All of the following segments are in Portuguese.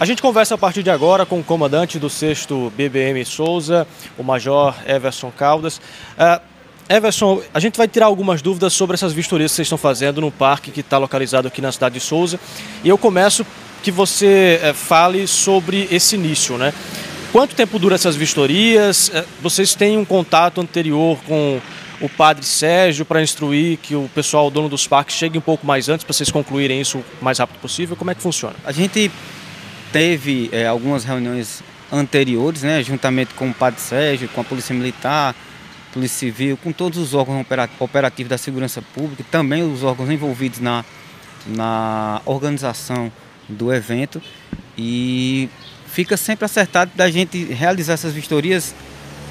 A gente conversa a partir de agora com o comandante do 6 BBM Souza, o Major Everson Caldas. Uh, Everson, a gente vai tirar algumas dúvidas sobre essas vistorias que vocês estão fazendo no parque que está localizado aqui na cidade de Souza. E eu começo que você é, fale sobre esse início, né? Quanto tempo dura essas vistorias? É, vocês têm um contato anterior com o padre Sérgio para instruir que o pessoal, o dono dos parques, chegue um pouco mais antes para vocês concluírem isso o mais rápido possível? Como é que funciona? A gente teve é, algumas reuniões anteriores, né, juntamente com o padre Sérgio, com a Polícia Militar, Polícia Civil, com todos os órgãos operativos da segurança pública, também os órgãos envolvidos na, na organização do evento. E fica sempre acertado da gente realizar essas vistorias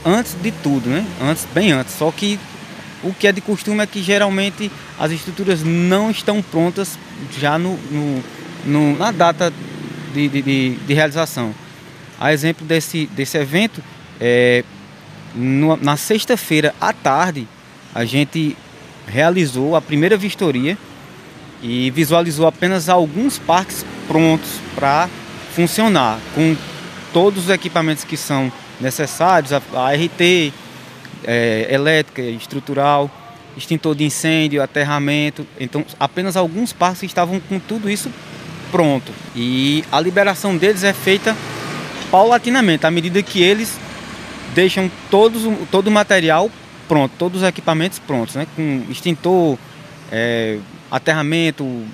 antes de tudo, né? Antes, bem antes. Só que o que é de costume é que geralmente as estruturas não estão prontas já no, no, no na data de, de, de, de, realização. A exemplo desse, desse evento, é, no, na sexta-feira à tarde, a gente realizou a primeira vistoria e visualizou apenas alguns parques prontos para funcionar, com todos os equipamentos que são necessários, a, a RT, é, elétrica, estrutural, extintor de incêndio, aterramento. Então, apenas alguns parques estavam com tudo isso pronto. E a liberação deles é feita paulatinamente, à medida que eles deixam todos, todo o material pronto, todos os equipamentos prontos, né? com extintor, é, aterramento,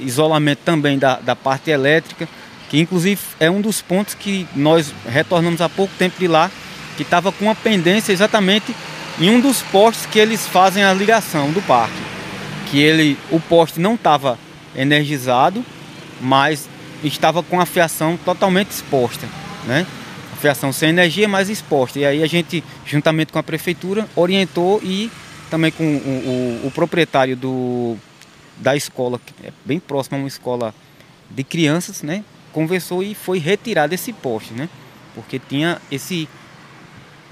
isolamento também da, da parte elétrica, que inclusive é um dos pontos que nós retornamos há pouco tempo de lá, que estava com uma pendência exatamente em um dos postes que eles fazem a ligação do parque. Que ele, o poste não estava energizado mas estava com a fiação totalmente exposta, né? A fiação sem energia, mas exposta. E aí a gente, juntamente com a prefeitura, orientou e também com o, o, o proprietário do, da escola, que é bem próximo a uma escola de crianças, né? Conversou e foi retirado esse poste, né? Porque tinha esse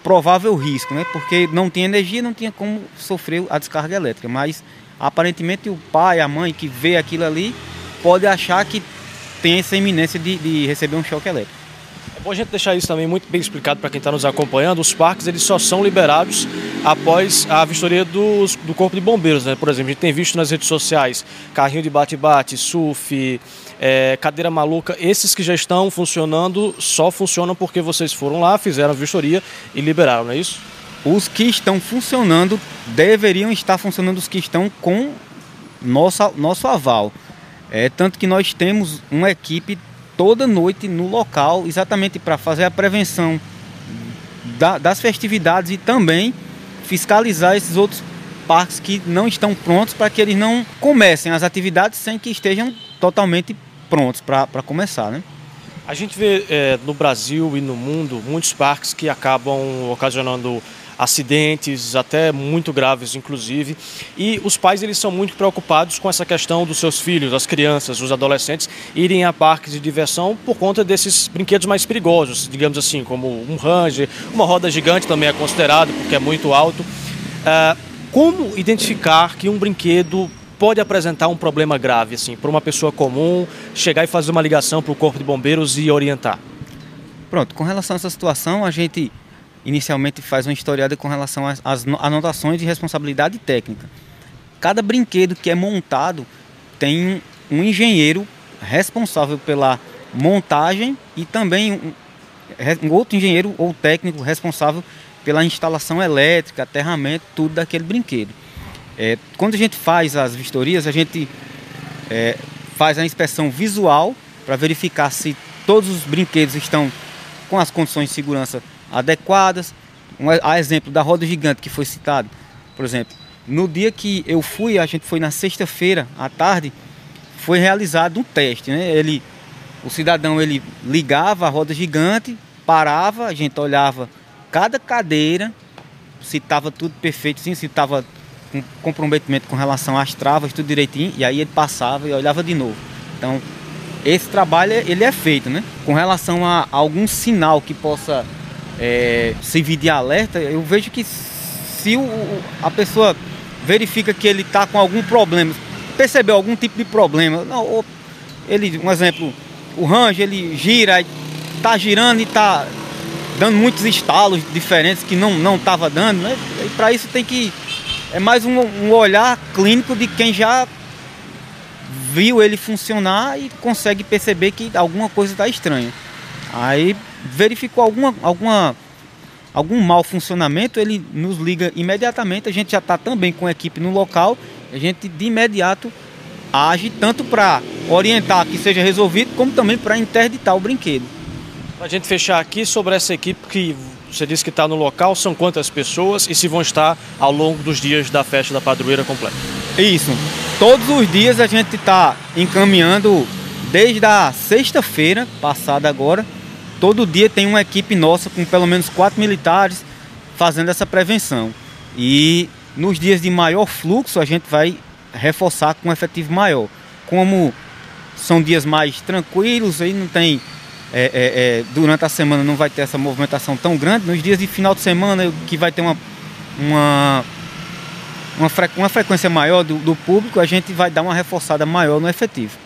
provável risco, né? Porque não tinha energia, não tinha como sofrer a descarga elétrica. Mas aparentemente o pai, a mãe que vê aquilo ali pode achar que tem essa iminência de, de receber um choque elétrico. É bom a gente deixar isso também muito bem explicado para quem está nos acompanhando. Os parques eles só são liberados após a vistoria dos, do Corpo de Bombeiros. Né? Por exemplo, a gente tem visto nas redes sociais carrinho de bate-bate, surf, é, cadeira maluca. Esses que já estão funcionando só funcionam porque vocês foram lá, fizeram a vistoria e liberaram, não é isso? Os que estão funcionando deveriam estar funcionando os que estão com nosso, nosso aval. É, tanto que nós temos uma equipe toda noite no local, exatamente para fazer a prevenção da, das festividades e também fiscalizar esses outros parques que não estão prontos para que eles não comecem as atividades sem que estejam totalmente prontos para começar. Né? A gente vê é, no Brasil e no mundo muitos parques que acabam ocasionando acidentes, até muito graves, inclusive. E os pais eles são muito preocupados com essa questão dos seus filhos, as crianças, os adolescentes irem a parques de diversão por conta desses brinquedos mais perigosos, digamos assim, como um ranger, uma roda gigante também é considerado porque é muito alto. Uh, como identificar que um brinquedo pode apresentar um problema grave, assim, para uma pessoa comum chegar e fazer uma ligação para o corpo de bombeiros e orientar? Pronto, com relação a essa situação, a gente inicialmente faz uma historiada com relação às, anotações de responsabilidade técnica. Cada brinquedo que é montado tem um engenheiro responsável pela montagem e também um, um outro engenheiro ou técnico responsável pela instalação elétrica, aterramento, tudo daquele brinquedo. É, quando a gente faz as vistorias, a gente é, faz a inspeção visual para verificar se todos os brinquedos estão com as condições de segurança adequadas. Um, a exemplo da roda gigante que foi citado, por exemplo, no dia que eu fui, a gente foi na sexta-feira à tarde, foi realizado um teste, né? Ele, o cidadão ele ligava a roda gigante, parava, a gente olhava cada cadeira, se estava tudo perfeito, sim, se estava com comprometimento com relação às travas, tudo direitinho, e aí ele passava e olhava de novo. Então, esse trabalho ele é feito, né? Com relação a algum sinal que possa é, servir de alerta, eu vejo que se o, a pessoa verifica que ele está com algum problema, percebeu algum tipo de problema, não, ele, um exemplo, o range ele gira, tá girando e tá dando muitos estalos diferentes que não não tava dando, né? E para isso tem que é mais um, um olhar clínico de quem já viu ele funcionar e consegue perceber que alguma coisa está estranha. Aí verificou alguma, alguma, algum mau funcionamento, ele nos liga imediatamente. A gente já está também com a equipe no local. A gente de imediato age tanto para orientar que seja resolvido, como também para interditar o brinquedo. Para a gente fechar aqui sobre essa equipe que você disse que está no local, são quantas pessoas e se vão estar ao longo dos dias da festa da padroeira completa? Isso. Todos os dias a gente está encaminhando, desde a sexta-feira passada agora, todo dia tem uma equipe nossa com pelo menos quatro militares fazendo essa prevenção. E nos dias de maior fluxo a gente vai reforçar com um efetivo maior. Como são dias mais tranquilos, aí não tem. É, é, é, durante a semana não vai ter essa movimentação tão grande. Nos dias de final de semana, que vai ter uma, uma, uma, uma frequência maior do, do público, a gente vai dar uma reforçada maior no efetivo.